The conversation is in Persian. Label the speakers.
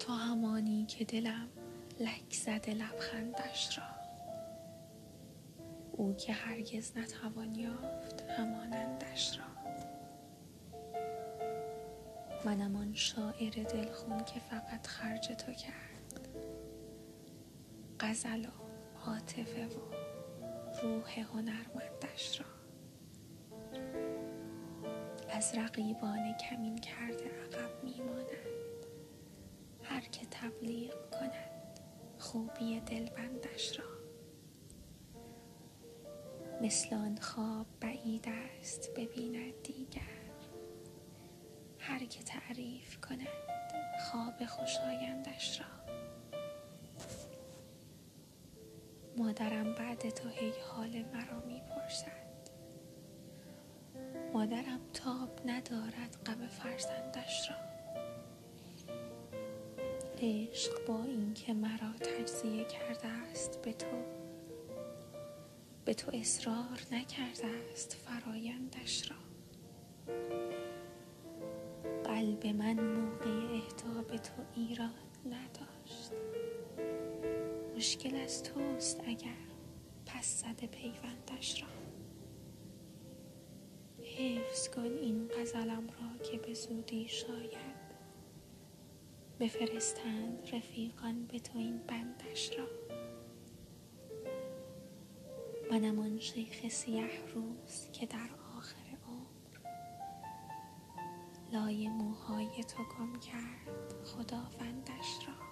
Speaker 1: تو همانی که دلم لک زده لبخندش را. او که هرگز نتوان یافت همانندش را. منم آن شاعر دلخون که فقط خرج تو کرد. غزل و عاطفه و روح هنرمندش را. از رقیبان کمین کرده عقب میماند خوبی دلبندش را. مثل آن خواب بعید است ببیند دیگر. هر که تعریف کند خواب خوشایندش را. مادرم بعد تو هی حال مرا می‌پرسد. مادرم تاب ندارد غم فرزندش را. عشق با اینکه به تو اصرار نکرده است فرایندش را. قلب من موقع اهدا تو ایراد نداشت. مشکل از توست اگر پس زده پیوندش را. حفظ کن این غزلم را که به زودی شاید بفرستند رفیقان به تو این بندش را. منم آن شیخ سیه روز که در آخر عمر لای موهای تو گم کرد خداوندش را.